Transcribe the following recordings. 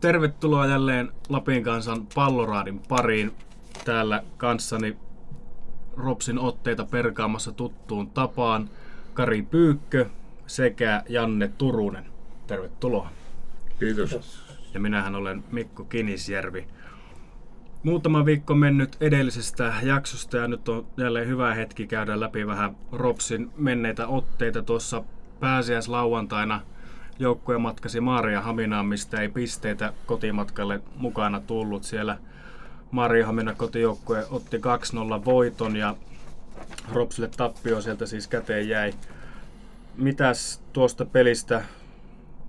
Tervetuloa jälleen Lapin kansan palloraadin pariin. Täällä kanssani Ropsin otteita perkaamassa tuttuun tapaan Kari Pyykkö sekä Janne Turunen. Tervetuloa. Kiitos. Ja minähän olen Mikko Kinisjärvi. Muutama viikko mennyt edellisestä jaksosta ja nyt on jälleen hyvä hetki käydä läpi vähän Ropsin menneitä otteita. Tuossa pääsiäislauantaina joukkue matkasi Maaria Haminaan, mistä ei pisteitä kotimatkalle mukana tullut. Siellä Maaria Hamina kotijoukkue otti 2-0 voiton ja Ropsille tappio sieltä siis käteen jäi. Mitäs tuosta pelistä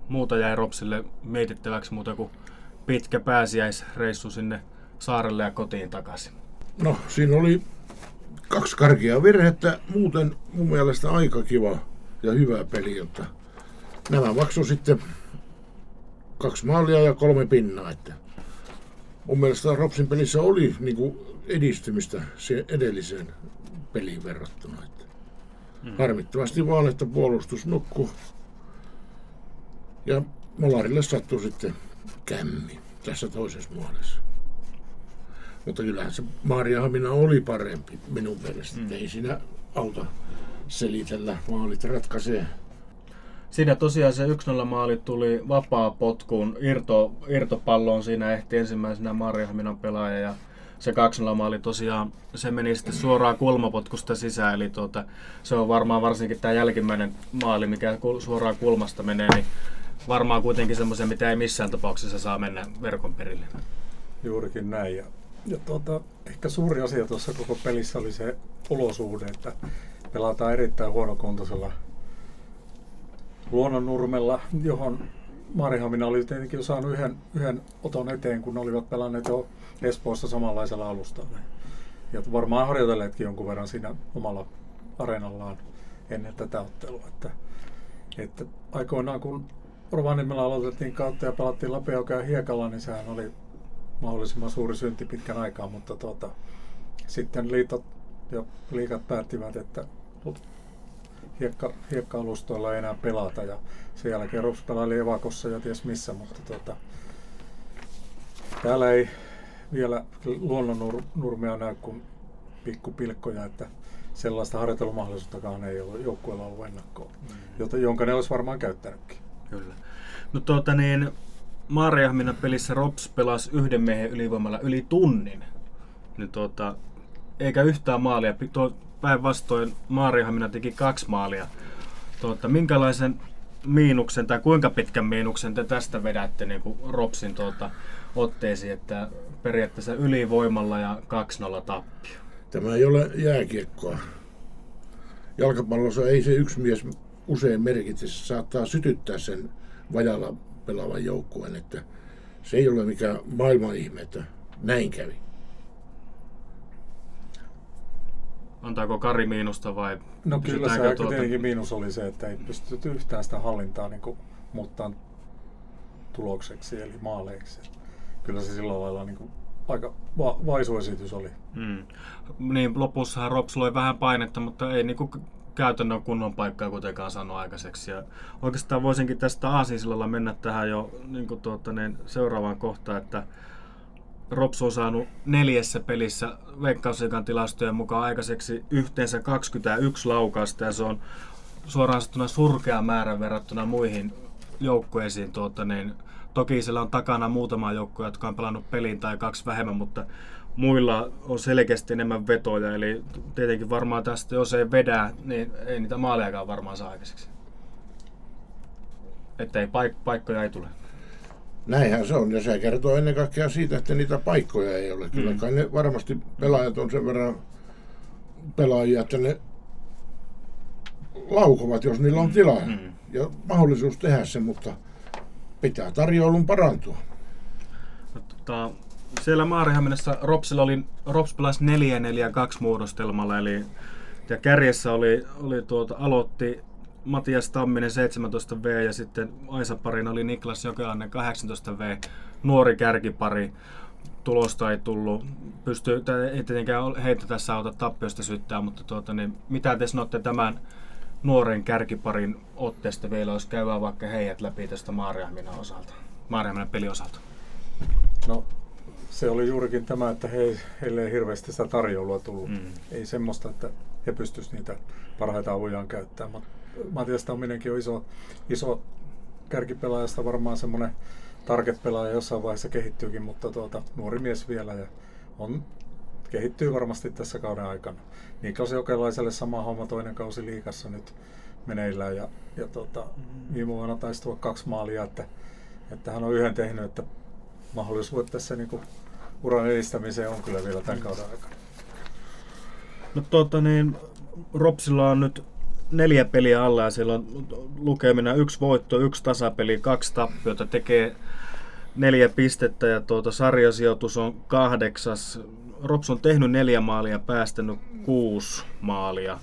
muuta jäi Ropsille mietittäväksi muuta kuin pitkä pääsiäisreissu sinne saarelle ja kotiin takaisin? No, siinä oli kaksi karkia virhettä. Muuten mun mielestä aika kiva ja hyvä peli, jotta nämä maksoi sitten kaksi maalia ja kolme pinnaa. Että mun mielestä Ropsin pelissä oli niin kuin edistymistä siihen edelliseen peliin verrattuna. Että hmm. Harmittavasti vaan, että puolustus nukkuu. Ja Molarille sattui sitten kämmi tässä toisessa maalissa. Mutta kyllähän se Hamina oli parempi minun mielestä. Mm. Ei siinä auta selitellä. Maalit ratkaisee. Siinä tosiaan se 1-0 maali tuli vapaa potkuun, irto, irtopalloon siinä ehti ensimmäisenä Haminan pelaaja ja se 2 maali tosiaan, se meni sitten suoraan kulmapotkusta sisään, eli tuota, se on varmaan varsinkin tämä jälkimmäinen maali, mikä suoraan kulmasta menee, niin varmaan kuitenkin semmoisen, mitä ei missään tapauksessa saa mennä verkon perille. Juurikin näin, ja ja tuota, ehkä suuri asia tuossa koko pelissä oli se olosuhde, että pelataan erittäin huonokuntoisella luonnonnurmella, johon Marihamina oli tietenkin jo saanut yhden, yhden oton eteen, kun olivat pelanneet jo Espoossa samanlaisella alustalla. Ja varmaan harjoitelleetkin jonkun verran siinä omalla areenallaan ennen tätä ottelua. Että, että aikoinaan kun Rovaniemellä aloitettiin kautta ja pelattiin Lapiauka hiekalla, niin sehän oli mahdollisimman suuri synti pitkän aikaa, mutta tuota, sitten liitot ja liikat päättivät, että hiekka, hiekka-alustoilla ei enää pelata ja sen jälkeen Rups pelaili Evakossa ja ties missä, mutta tuota, täällä ei vielä luonnonnurmia näy kuin pikkupilkkoja, että sellaista harjoittelumahdollisuuttakaan ei ole joukkueella ollut ennakkoon, mm. jonka ne olisi varmaan käyttänytkin. Kyllä. No tuota niin, Maariahminan pelissä Rops pelasi yhden miehen ylivoimalla yli tunnin. Niin tuota, eikä yhtään maalia. Päinvastoin Maariahmina teki kaksi maalia. Tuota, minkälaisen miinuksen tai kuinka pitkän miinuksen te tästä vedätte niin kuin Ropsin tuota, otteisiin, että periaatteessa ylivoimalla ja 2-0 tappio? Tämä ei ole jääkiekkoa. Jalkapallossa ei se yksi mies usein merkitse. Se saattaa sytyttää sen vajalla pelaavan joukkueen, että se ei ole mikään maailman ihme, että näin kävi. Antaako Kari miinusta vai? No kyllä se tuota... tietenkin miinus oli se, että ei pystytty yhtään sitä hallintaa niin kuin, muuttaa tulokseksi eli maaleiksi. Kyllä se sillä lailla niin kuin, aika va- vaisu esitys oli. Hmm. Niin, lopussahan Rops loi vähän painetta, mutta ei niin kuin käytännön kunnon paikkaa kuitenkaan sanoa aikaiseksi. Ja oikeastaan voisinkin tästä Aasinsillalla mennä tähän jo niin kuin tuota, niin seuraavaan kohtaan, että Rops on saanut neljässä pelissä Veikkausliikan tilastojen mukaan aikaiseksi yhteensä 21 laukausta ja se on suoraan sanottuna surkea määrä verrattuna muihin joukkueisiin. Tuota, niin, toki siellä on takana muutama joukkue, jotka on pelannut pelin tai kaksi vähemmän, mutta muilla on selkeästi enemmän vetoja, eli tietenkin varmaan tästä, jos ei vedä, niin ei niitä maalejakaan varmaan saa aikaiseksi. Että ei paik- paikkoja ei tule. Näinhän se on, ja se kertoo ennen kaikkea siitä, että niitä paikkoja ei ole. Kyllä mm. kai ne varmasti pelaajat on sen verran pelaajia, että ne laukovat, jos niillä on mm. tilaa mm. ja mahdollisuus tehdä se, mutta pitää tarjoulun parantua. No, tota, siellä Maarihaminassa Ropsilla oli, Rops pelasi 4-4-2 muodostelmalla, eli ja kärjessä oli, oli tuota, aloitti Matias Tamminen 17V ja sitten Aisa parina oli Niklas Jokelainen 18V, nuori kärkipari. Tulosta ei tullut. Pystyy, ei tietenkään heitä tässä auta tappiosta syyttää, mutta tuota, niin, mitä te sanotte tämän nuoren kärkiparin otteesta vielä, jos käydään vaikka heidät läpi tästä Maariahminan osalta, Maariahminan peliosalta? No se oli juurikin tämä, että he, heille ei hirveästi sitä tarjoulua tullut. Mm. Ei semmoista, että he pystyisivät niitä parhaita avujaan käyttämään. Matias Tamminenkin on iso, iso kärkipelaajasta varmaan semmoinen target-pelaaja jossain vaiheessa kehittyykin, mutta tuota, nuori mies vielä ja on, kehittyy varmasti tässä kauden aikana. Niklas Jokelaiselle sama homma toinen kausi liikassa nyt meneillään ja, ja tuota, viime vuonna taisi tuoda kaksi maalia, että, että hän on yhden tehnyt, että mahdollisuudet tässä niin kuin uran edistämiseen on kyllä vielä tämän kauden aikana. No tuota niin, Ropsilla on nyt neljä peliä alla ja siellä on lukemina yksi voitto, yksi tasapeli, kaksi tappiota, tekee neljä pistettä ja tuota, sarjasijoitus on kahdeksas. Rops on tehnyt neljä maalia ja päästänyt kuusi maalia.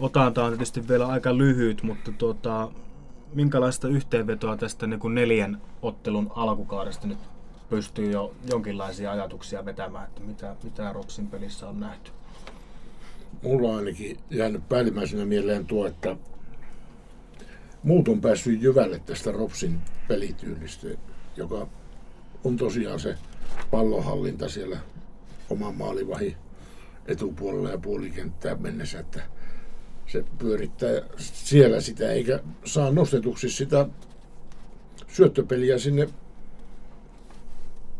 Otanta on tietysti vielä aika lyhyt, mutta tuota, minkälaista yhteenvetoa tästä niin kuin neljän ottelun alkukaudesta nyt pystyy jo jonkinlaisia ajatuksia vetämään, että mitä, mitä Ropsin pelissä on nähty? Mulla on ainakin jäänyt päällimmäisenä mieleen tuo, että muut on päässyt jyvälle tästä Ropsin pelityylistä, joka on tosiaan se pallonhallinta siellä oman maalivahin etupuolella ja puolikenttään mennessä, että se pyörittää siellä sitä, eikä saa nostetuksi sitä syöttöpeliä sinne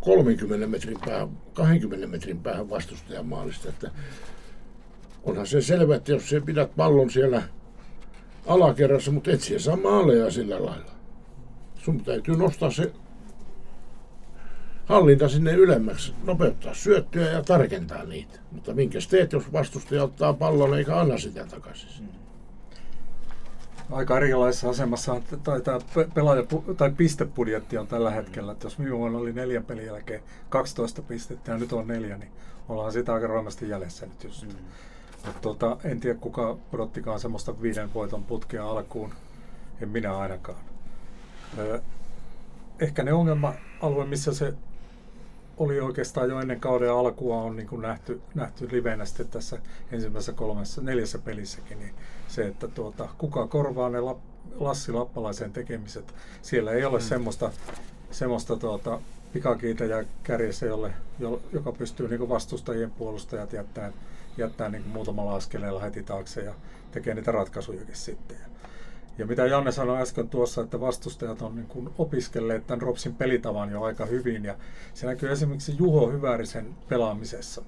30 metrin päähän, 20 metrin päähän vastustajan maalista. Että onhan se selvä, että jos se pidät pallon siellä alakerrassa, mutta et siellä saa maaleja sillä lailla. Sun täytyy nostaa se hallinta sinne ylemmäksi, nopeuttaa syöttöjä ja tarkentaa niitä. Mutta minkä teet, jos vastustaja ottaa pallon eikä anna sitä takaisin? Aika erilaisessa asemassa tai tämä pelaaja, tai pistebudjetti on tällä hetkellä. Että jos viime vuonna oli neljän pelin jälkeen 12 pistettä ja nyt on neljä, niin ollaan sitä aika roimasti jäljessä nyt just. Mm. Et tuota, en tiedä kuka odottikaan semmoista viiden voiton putkea alkuun. En minä ainakaan. Öö, ehkä ne ongelma-alue, missä se oli oikeastaan jo ennen kauden alkua on niin kuin nähty, nähty livenä sitten tässä ensimmäisessä kolmessa, neljässä pelissäkin, niin se, että tuota, kuka korvaa ne la, Lassi Lappalaisen tekemiset. Siellä ei ole mm. semmoista, semmoista tuota, pikakiitäjää kärjessä, jolle, joka pystyy niin vastustajien puolustajat jättämään, jättää niin kuin muutamalla askeleella heti taakse ja tekee niitä ratkaisujakin sitten. Ja mitä Janne sanoi äsken tuossa, että vastustajat on niin kuin opiskelleet tämän Ropsin pelitavan jo aika hyvin. Ja se näkyy esimerkiksi Juho Hyvärisen pelaamisessa.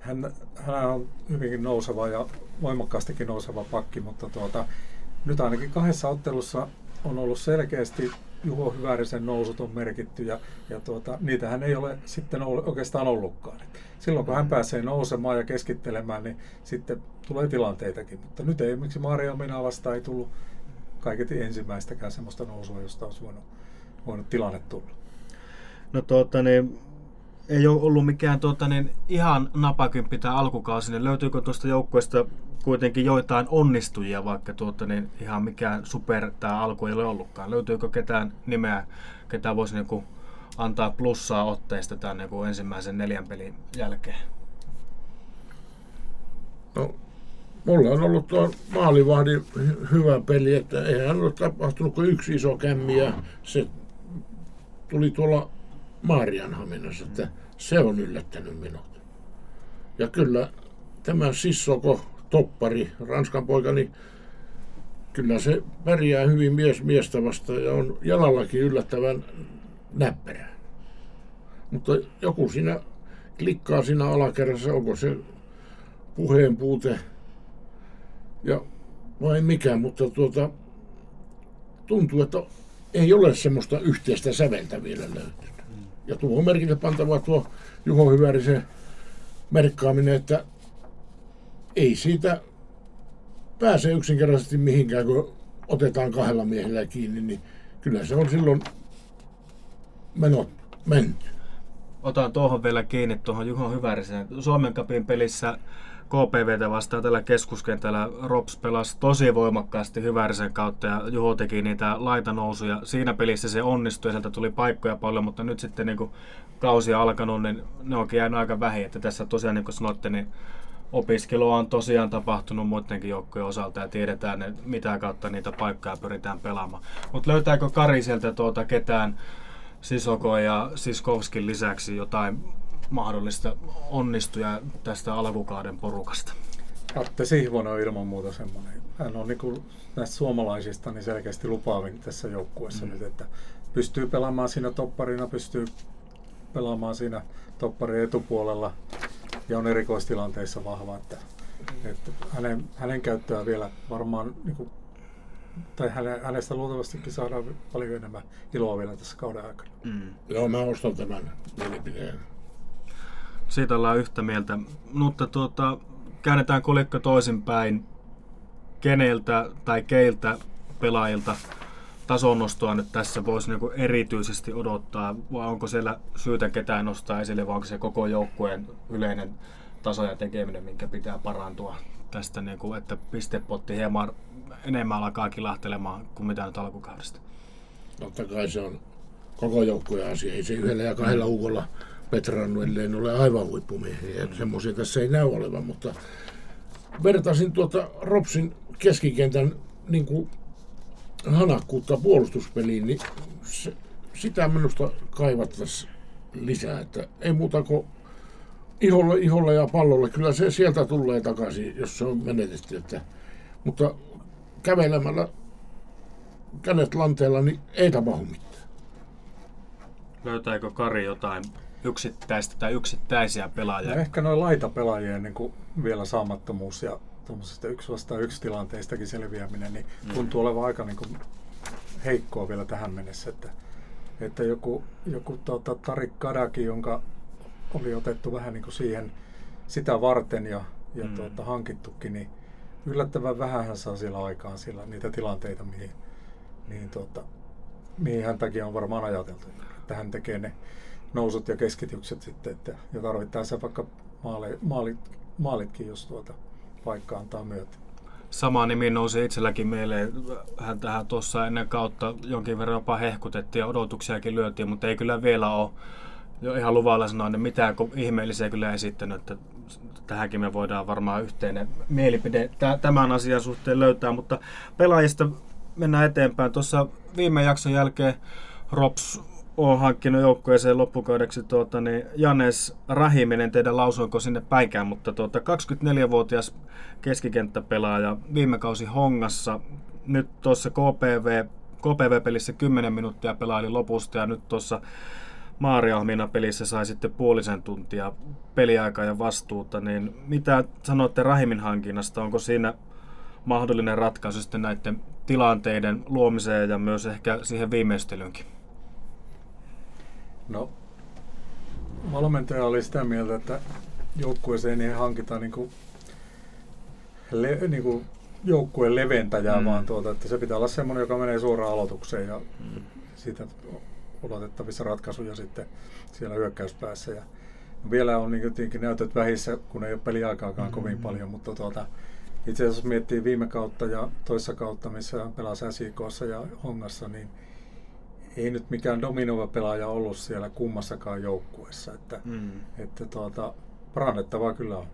Hän, hän on hyvinkin nouseva ja voimakkaastikin nouseva pakki, mutta tuota, nyt ainakin kahdessa ottelussa on ollut selkeästi Juho Hyvärisen nousut on merkitty ja, ja tuota, niitähän ei ole sitten oikeastaan ollutkaan. Silloin kun hän pääsee nousemaan ja keskittelemään, niin sitten tulee tilanteitakin. Mutta nyt ei miksi Maria Minä vasta ei tullut kaiketi ensimmäistäkään semmoista nousua, josta olisi voinut, voinut tilanne tulla. No tuota, niin, ei ole ollut mikään tuota, niin, ihan napakymppi tämä alkukausi, niin löytyykö tuosta joukkueesta kuitenkin joitain onnistujia, vaikka tuota, niin, ihan mikään super tämä alku ei ole ollutkaan? Löytyykö ketään nimeä, ketä voisi niin kuin, antaa plussaa otteista tämän niin kuin, ensimmäisen neljän pelin jälkeen? No, mulla on ollut tuo maalivahdi hyvä peli, että eihän ole tapahtunut kuin yksi iso kämmi ja se tuli tuolla Maarianhaminassa, että se on yllättänyt minut. Ja kyllä tämä Sissoko, toppari, Ranskan poika, niin kyllä se pärjää hyvin mies miestä vastaan ja on jalallakin yllättävän näppärä. Mutta joku siinä klikkaa siinä alakerrassa, onko se puheen puute ja vai mikä, mutta tuota, tuntuu, että ei ole semmoista yhteistä säveltä vielä löytynyt. Ja tuo merkille pantava tuo Juho Hyvärisen merkkaaminen, että ei siitä pääse yksinkertaisesti mihinkään, kun otetaan kahdella miehellä kiinni, niin kyllä se on silloin menot menty. Otan tuohon vielä kiinni tuohon Juho Hyvärisen. Suomen kapin pelissä KPVtä vastaan tällä keskuskentällä Rops pelasi tosi voimakkaasti Hyvärisen kautta ja Juho teki niitä laitanousuja. Siinä pelissä se onnistui ja sieltä tuli paikkoja paljon, mutta nyt sitten niin kuin kausi alkanut, niin ne onkin jäänyt aika vähin. Että tässä tosiaan niin kuin sanoitte, niin opiskelua on tosiaan tapahtunut muidenkin joukkojen osalta ja tiedetään, että mitä kautta niitä paikkoja pyritään pelaamaan. Mutta löytääkö Kari sieltä tuota ketään Sisoko ja Siskovskin lisäksi jotain mahdollista onnistuja tästä alkukauden porukasta? Atte Sihvonen on ilman muuta semmoinen. Hän on niin näistä suomalaisista niin selkeästi lupaavin tässä joukkueessa mm. nyt, että pystyy pelaamaan siinä topparina, pystyy pelaamaan siinä topparin etupuolella ja on erikoistilanteissa vahva, että, että hänen, hänen käyttöä vielä varmaan niin kuin, tai häne, hänestä luultavastikin saadaan paljon enemmän iloa vielä tässä kauden aikana. Mm. Joo, mä ostan tämän mielipideen. Siitä ollaan yhtä mieltä. Mutta tuota, käännetään kolikko toisinpäin. Keneltä tai keiltä pelaajilta tasonostoa nyt tässä voisi niinku erityisesti odottaa, vai onko siellä syytä ketään nostaa esille, vai onko se koko joukkueen yleinen taso ja tekeminen, minkä pitää parantua tästä, niinku, että pistepotti hieman enemmän alkaa kilahtelemaan kuin mitä nyt alkukaudesta? Totta kai se on koko joukkueen asia. Ei se yhdellä ja kahdella ukolla Petrannu, ellei ole aivan huippumiehiä. Mm. Semmoisia tässä ei näy olevan, mutta vertaisin tuota Ropsin keskikentän niin kuin hanakkuutta puolustuspeliin, niin se, sitä minusta kaivattaisiin lisää. Että ei muuta kuin iholle, iholle ja pallolle. Kyllä se sieltä tulee takaisin, jos se on menetetty. Että, mutta kävelemällä kädet lanteella, niin ei tapahdu mitään. Löytääkö Kari jotain yksittäistä tai yksittäisiä pelaajia? No ehkä noin laitapelaajien niin kuin vielä saamattomuus ja tuommoisesta yksi vastaan yksi tilanteistakin selviäminen, niin mm. tuntuu olevan aika niin kuin heikkoa vielä tähän mennessä. Että, että joku, joku tuota, Tarik Kadaki, jonka oli otettu vähän niin kuin siihen sitä varten ja, ja mm. tuota, hankittukin, niin yllättävän vähän hän saa siellä aikaan sillä niitä tilanteita, mihin, mihin, tuota, mihin hän takia on varmaan ajateltu. Että hän tekee ne nousut ja keskitykset sitten, että, ja tarvittaessa vaikka maali, maalit, maalitkin, jos tuota, paikka antaa myötä. Sama nimi nousi itselläkin mieleen. Hän tähän tuossa ennen kautta jonkin verran jopa hehkutettiin ja odotuksiakin lyötiin, mutta ei kyllä vielä ole jo ihan luvalla sanoa, että mitään ihmeellisiä kyllä esittänyt, että tähänkin me voidaan varmaan yhteinen mielipide tämän asian suhteen löytää, mutta pelaajista mennään eteenpäin. Tuossa viime jakson jälkeen Rops on hankkinut joukkueeseen loppukaudeksi tuota, niin Janes Rahiminen, teidän lausuinko sinne päinkään, mutta tuota, 24-vuotias keskikenttäpelaaja viime kausi Hongassa, nyt tuossa KPV, KPV-pelissä 10 minuuttia pelaili lopusta ja nyt tuossa Maariahmina pelissä sai sitten puolisen tuntia peliaikaa ja vastuuta, niin mitä sanotte Rahimin hankinnasta? Onko siinä mahdollinen ratkaisu sitten näiden tilanteiden luomiseen ja myös ehkä siihen viimeistelyynkin? No, valmentaja oli sitä mieltä, että joukkueeseen ei hankita niin kuin, le, niin kuin joukkueen leventäjää, mm. vaan tuota, että se pitää olla semmoinen, joka menee suoraan aloitukseen ja mm. siitä odotettavissa ratkaisuja sitten siellä hyökkäyspäässä. Ja vielä on niin tietenkin näytöt vähissä, kun ei ole peliaikaakaan mm-hmm. kovin paljon, mutta tuota, itse asiassa jos miettii viime kautta ja toissa kautta, missä pelasi SIKssa ja Hongassa, niin ei nyt mikään dominova pelaaja ollut siellä kummassakaan joukkueessa. Että, mm. että tuota, parannettavaa kyllä on.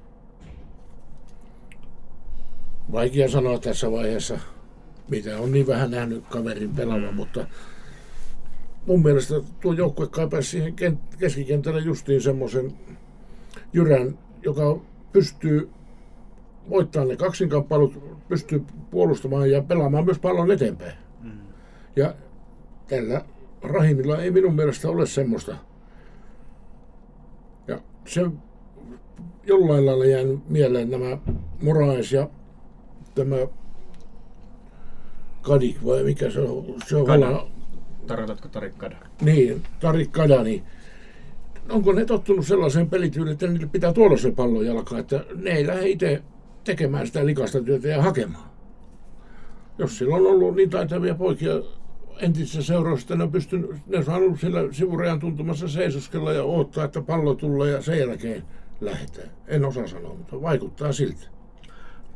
Vaikea sanoa tässä vaiheessa, mitä on niin vähän nähnyt kaverin pelaavan, mm. mutta mun mielestä tuo joukkue kaipaisi siihen keskikentälle justiin semmoisen jyrän, joka pystyy voittamaan ne kaksinkamppailut, pystyy puolustamaan ja pelaamaan myös pallon eteenpäin. Mm. Ja tällä Rahimilla ei minun mielestä ole semmoista. Ja se jollain lailla jäänyt mieleen nämä Moraes ja tämä Kadik vai mikä se on? Se on Kada. Tarkoitatko Tarik Kada? Niin, Tarik Kada, niin onko ne tottunut sellaiseen pelityyliin, että niille pitää tuolla se pallo jalkaa, että ne ei lähde itse tekemään sitä likasta työtä ja hakemaan. Jos sillä on ollut niin taitavia poikia entisessä seurausta, ne on pystynyt, ne on saanut sillä sivurajan tuntumassa seisoskella ja odottaa, että pallo tulee ja sen jälkeen lähdetään. En osaa sanoa, mutta vaikuttaa siltä.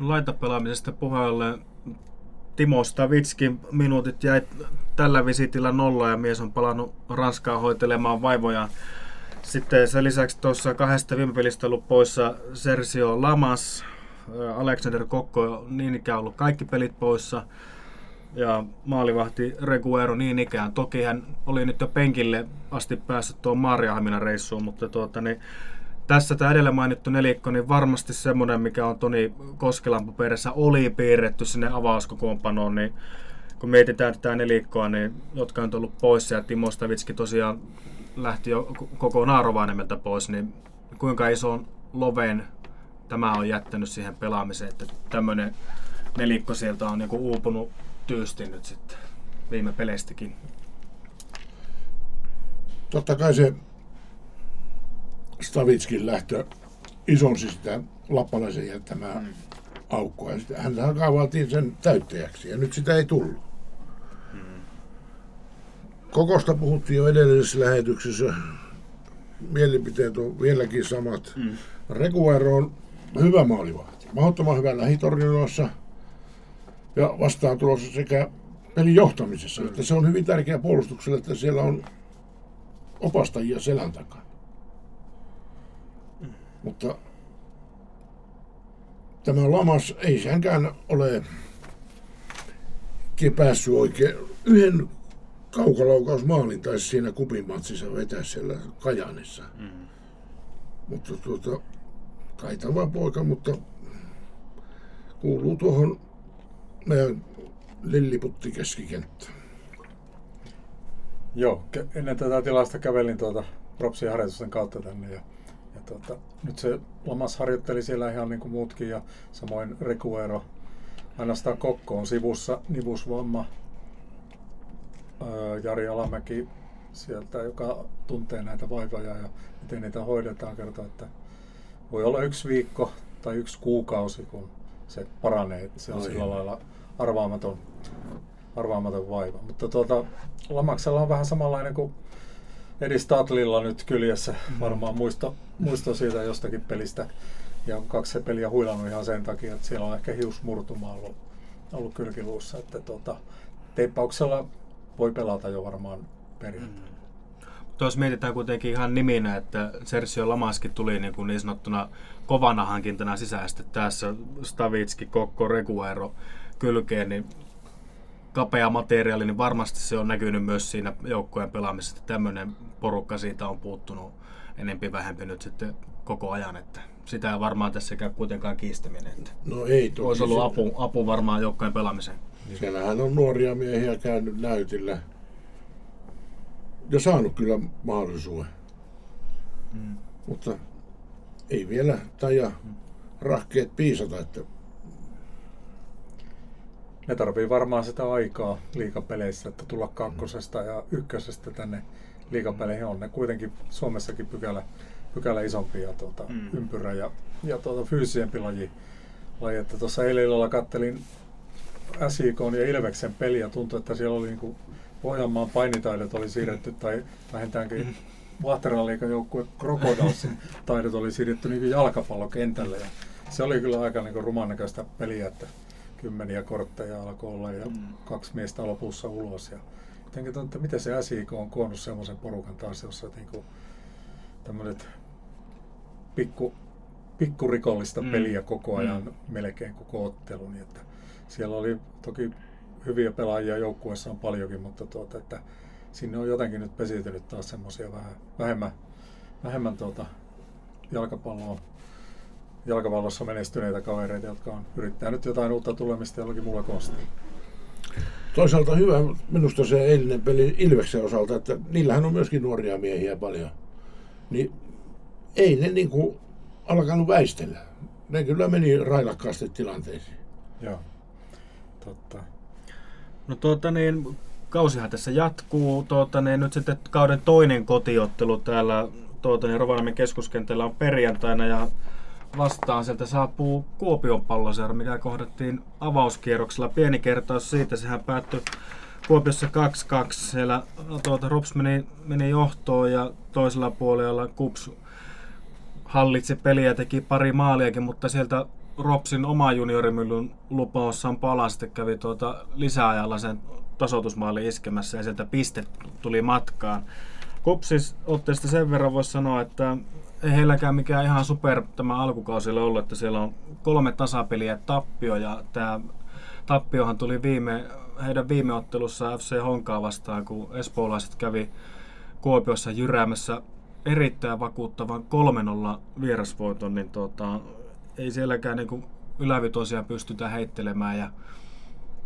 Laitapelaamisesta puheelle Timo Stavitskin minuutit jäi tällä visitillä nolla ja mies on palannut Ranskaan hoitelemaan vaivoja. Sitten sen lisäksi tuossa kahdesta viime pelistä ollut poissa Sergio Lamas, Alexander Kokko niin ikään ollut kaikki pelit poissa. Ja maalivahti Reguero niin ikään. Toki hän oli nyt jo penkille asti päässyt tuon Maariahaminan reissuun, mutta tuota, niin tässä tämä edellä mainittu nelikko, niin varmasti semmoinen, mikä on Toni Koskelan paperissa, oli piirretty sinne avauskokoonpanoon, niin kun mietitään tätä nelikkoa, niin, jotka on tullut pois ja Timo Stavitski tosiaan lähti jo koko Naarovaniemeltä pois, niin kuinka iso loven tämä on jättänyt siihen pelaamiseen, että tämmöinen nelikko sieltä on niin uupunut tyysti nyt sitten viime peleistäkin. Totta kai se Stavitskin lähtö isonsi sitä lappalaisen jättämää mm. aukkoa. Ja hän kaavailtiin sen täyttäjäksi ja nyt sitä ei tullut. Mm. Kokosta puhuttiin jo edellisessä lähetyksessä. Mielipiteet on vieläkin samat. Mm. Rekuero on hyvä maalivahti. Mahdottoman hyvä lähitorjunnassa ja vastaan tulossa sekä pelin johtamisessa. Mm. Että se on hyvin tärkeä puolustukselle, että siellä on opastajia selän takana. Mm. Mutta tämä Lamas ei senkään ole päässyt oikein. Yhden kaukalaukausmaalin taisi siinä kupinmatsissa vetää siellä Kajanissa. Mm. Mutta tuota, taitava poika, mutta kuuluu tuohon lilliputti keskikenttä. Joo, ennen tätä tilasta kävelin tuota propsien harjoitusten kautta tänne ja, ja tuota, nyt se Lamas harjoitteli siellä ihan niin kuin muutkin ja samoin Rekuero. Ainoastaan Kokko on sivussa, nivusvamma. Öö, Jari Alamäki sieltä, joka tuntee näitä vaivoja ja miten niitä hoidetaan, kertoo, että voi olla yksi viikko tai yksi kuukausi, kun se paranee. Se on Oi. sillä lailla arvaamaton, arvaamaton vaiva. Mutta tuota, Lamaksella on vähän samanlainen kuin Edi Stadlilla nyt kyljessä. Mm. Varmaan muisto, muisto siitä jostakin pelistä. Ja on kaksi peliä huilannut ihan sen takia, että siellä on ehkä hiusmurtuma ollut, ollut kylkiluussa. Että tuota, teippauksella voi pelata jo varmaan periaatteessa. Mm. Tuossa mietitään kuitenkin ihan niminä, että Sergio Lamaskin tuli niin, kuin niin sanottuna kovana hankintana sisäistä. Tässä Stavitski, Kokko, Reguero kylkeen, niin kapea materiaali, niin varmasti se on näkynyt myös siinä joukkojen pelaamisessa. Tämmöinen porukka siitä on puuttunut enempi vähempi nyt sitten koko ajan, että sitä ei varmaan tässä käy kuitenkaan kiistäminen. Että no ei toki. Olisi ollut apu, apu varmaan joukkojen pelaamiseen. Siellähän on nuoria miehiä käynyt näytillä ja saanut kyllä mahdollisuuden. Hmm. Mutta ei vielä taja rahkeet piisata, että ne tarvii varmaan sitä aikaa liikapeleissä, että tulla kakkosesta ja ykkösestä tänne liikapeleihin on ne kuitenkin Suomessakin pykälä, pykälä isompi ja tuota, mm. ympyrä ja, ja tuota, fyysisempi laji. laji. Että tuossa eilen illalla kattelin SIK ja Ilveksen peliä, tuntui, että siellä oli niin Pohjanmaan painitaidot oli siirretty tai vähintäänkin. Vahteraliikan joukkue Crocodilesin taidot oli siirretty niin jalkapallokentälle. Ja se oli kyllä aika niin rumannäköistä peliä, että kymmeniä kortteja alkoi olla ja mm. kaksi miestä lopussa ulos. Ja jotenkin, että miten se SIK on koonnut semmoisen porukan taas, jossa niin tämmöiset pikku, pikkurikollista mm. peliä koko ajan mm. melkein koko ottelun. Niin että siellä oli toki hyviä pelaajia joukkueessa on paljonkin, mutta tuota, että sinne on jotenkin nyt pesiytynyt taas semmoisia vähän vähemmän, vähemmän tuota, jalkapalloa jalkapallossa menestyneitä kavereita, jotka on yrittää nyt jotain uutta tulemista jollakin muulla konstilla. Toisaalta hyvä minusta se eilinen peli Ilveksen osalta, että niillähän on myöskin nuoria miehiä paljon. Niin ei ne niin kuin alkanut väistellä. Ne kyllä meni railakkaasti tilanteisiin. Joo, totta. No tuota niin, kausihan tässä jatkuu. Tuota, niin, nyt sitten kauden toinen kotiottelu täällä tuota, niin Rovaniemen keskuskentällä on perjantaina ja vastaan sieltä saapuu Kuopion palloseura, mikä kohdattiin avauskierroksella. Pieni kertaus siitä, sehän päättyi Kuopiossa 2-2. Siellä tuota, Rups meni, meni johtoon ja toisella puolella Kups hallitsi peliä ja teki pari maaliakin, mutta sieltä Ropsin oma juniorimyllyn lupaus Pala sitten kävi tuota lisäajalla sen tasoitusmaali iskemässä ja sieltä piste tuli matkaan. Kupsis otteesta sen verran voisi sanoa, että ei heilläkään mikään ihan super tämä alkukausi ollut, että siellä on kolme tasapeliä tappio ja tämä tappiohan tuli viime heidän viime ottelussa FC Honkaa vastaan, kun espoolaiset kävi Kuopiossa jyräämässä erittäin vakuuttavan 3-0 vierasvoiton, niin tota, ei sielläkään niin ylävitoisia pystytä heittelemään ja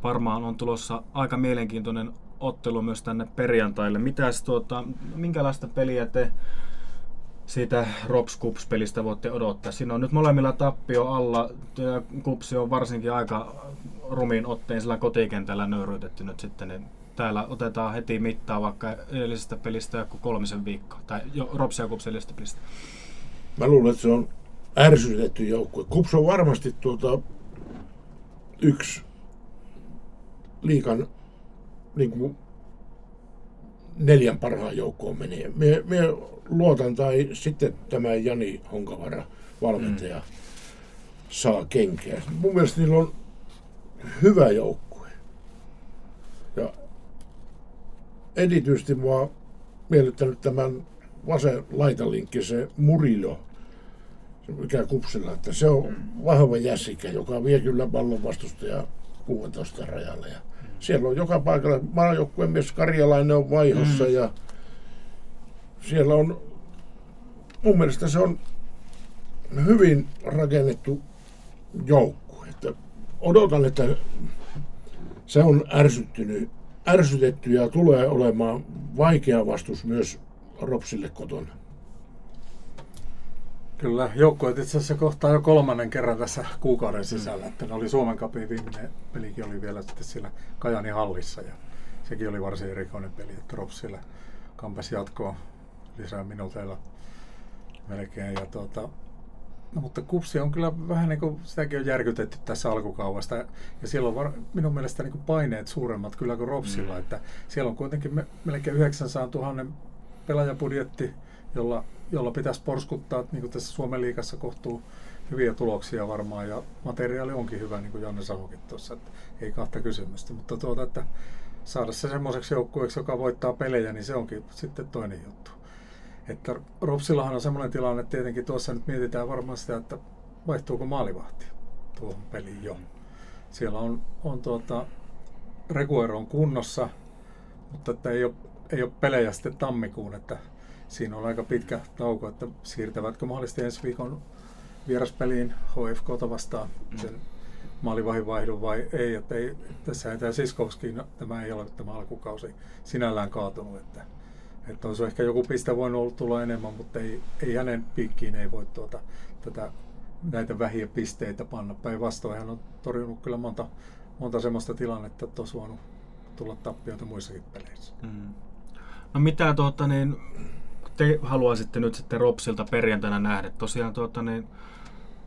varmaan on tulossa aika mielenkiintoinen ottelu myös tänne perjantaille. Mitäs, tuota, minkälaista peliä te siitä Rops Kups-pelistä voitte odottaa? Siinä on nyt molemmilla tappio alla. Kupsi on varsinkin aika rumiin otteen sillä kotikentällä nöyryytetty nyt sitten. Niin täällä otetaan heti mittaa vaikka edellisestä pelistä joku kolmisen viikkoa. Tai jo Rops ja Kups edellisestä pelistä. Mä luulen, että se on ärsytetty joukkue. Kups on varmasti tuota, yksi liikan niin kuin neljän parhaan joukkoon menee. Me, me luotan, tai sitten tämä Jani Honkavara, valmentaja, mm. saa kenkeä. Mun mielestä niillä on hyvä joukkue. Ja erityisesti mua miellyttänyt tämän vasen laitalinkki, se Murillo, se mikä kupsilla, että se on vahva jäsikä, joka vie kyllä pallon vastustaja 16 rajalle. Ja siellä on joka paikalla, maajoukkueen mies Karjalainen on vaihossa mm. ja siellä on, mun mielestä se on hyvin rakennettu joukku. Että odotan, että se on ärsyttynyt, ärsytetty ja tulee olemaan vaikea vastus myös Ropsille kotona. Kyllä, joukkueet itse asiassa kohtaa jo kolmannen kerran tässä kuukauden sisällä. Että ne oli Suomen kapin viimeinen pelikin oli vielä sitten siellä Kajani hallissa ja sekin oli varsin erikoinen peli, että Ropsille kampes jatkoa lisää minuuteilla melkein. Ja tuota, no, mutta kupsi on kyllä vähän niin kuin, sitäkin on järkytetty tässä alkukaudesta. Ja siellä on var, minun mielestä niin kuin paineet suuremmat kyllä kuin Ropsilla. Mm. Että siellä on kuitenkin me, melkein 900 000 pelaajapudjetti, jolla jolla pitäisi porskuttaa, niin kuin tässä Suomen liikassa kohtuu hyviä tuloksia varmaan, ja materiaali onkin hyvä, niin kuin Janne sanoikin tuossa, että ei kahta kysymystä, mutta tuota, että saada se semmoiseksi joukkueeksi, joka voittaa pelejä, niin se onkin sitten toinen juttu. Että Ropsillahan on semmoinen tilanne, että tietenkin tuossa nyt mietitään varmaan sitä, että vaihtuuko maalivahti tuohon peliin jo. Siellä on, on tuota, Reguero on kunnossa, mutta että ei ole, ei ole pelejä sitten tammikuun, että siinä on aika pitkä tauko, että siirtävätkö mahdollisesti ensi viikon vieraspeliin HFK vastaan mm. sen maalivahin vaihdon vai ei. Että ei tässä ei tämä Siskovski, no, tämä ei ole tämä alkukausi sinällään kaatunut. Että, että olisi ehkä joku piste voinut olla tulla enemmän, mutta ei, ei hänen piikkiin ei voi tuota, tätä, näitä vähiä pisteitä panna. Päinvastoin hän on torjunut kyllä monta, monta semmoista tilannetta, että olisi voinut tulla tappioita muissakin peleissä. Mm. No mitä tuota, niin, te haluaisitte nyt sitten Ropsilta perjantaina nähdä? Tosiaan tuota, niin,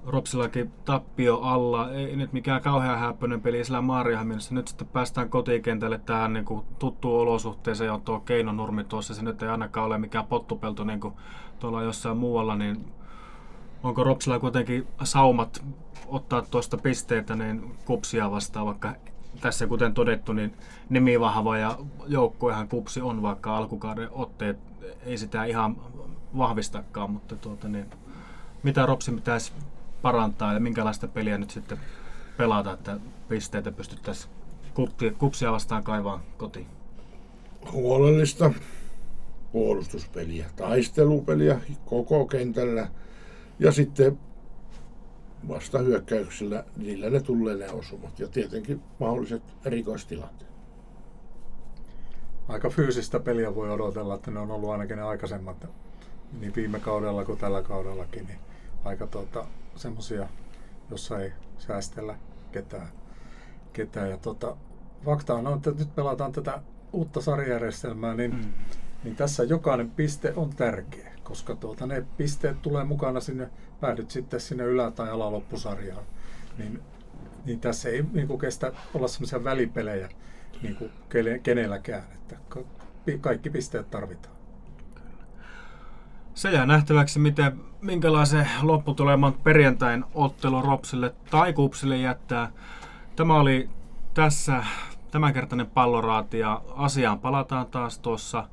Ropsillakin tappio alla, ei nyt mikään kauhean häppöinen peli sillä Maariahaminassa. Nyt sitten päästään kotikentälle tähän niin kuin tuttuun olosuhteeseen, on tuo keinonurmi tuossa. Se nyt ei ainakaan ole mikään pottupelto niin kuin tuolla jossain muualla, niin onko Ropsilla kuitenkin saumat ottaa tuosta pisteitä niin kupsia vastaan, vaikka tässä kuten todettu, niin nimivahva ja joukkuehan kupsi on, vaikka alkukauden otteet ei sitä ihan vahvistakaan, mutta tuota, niin, mitä Ropsi pitäisi parantaa ja minkälaista peliä nyt sitten pelata, että pisteitä pystyttäisiin kupsia vastaan kaivaa kotiin? Huolellista puolustuspeliä, taistelupeliä koko kentällä ja sitten vasta hyökkäyksillä, niillä ne tulee ne osumat ja tietenkin mahdolliset erikoistilanteet. Aika fyysistä peliä voi odotella, että ne on ollut ainakin ne aikaisemmat, niin viime kaudella kuin tällä kaudellakin, niin aika tuota, semmoisia, jossa ei säästellä ketään. ketään. Ja tuota, fakta on, että nyt pelataan tätä uutta sarjajärjestelmää, niin, mm. Niin tässä jokainen piste on tärkeä, koska tuota, ne pisteet tulee mukana sinne päädyt sitten sinne ylä- tai alaloppusarjaan, niin, niin tässä ei niin kuin kestä olla semmoisia välipelejä niin kuin kenelläkään, että kaikki pisteet tarvitaan. Se jää nähtäväksi, miten, minkälaisen lopputuleman perjantain ottelu Ropsille tai Kupsille jättää. Tämä oli tässä tämänkertainen palloraati ja asiaan palataan taas tuossa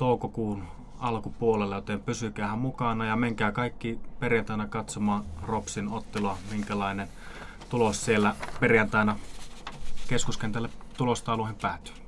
toukokuun alkupuolella, joten pysykäähän mukana ja menkää kaikki perjantaina katsomaan Ropsin ottelua, minkälainen tulos siellä perjantaina keskuskentälle tulostauluihin päätyy.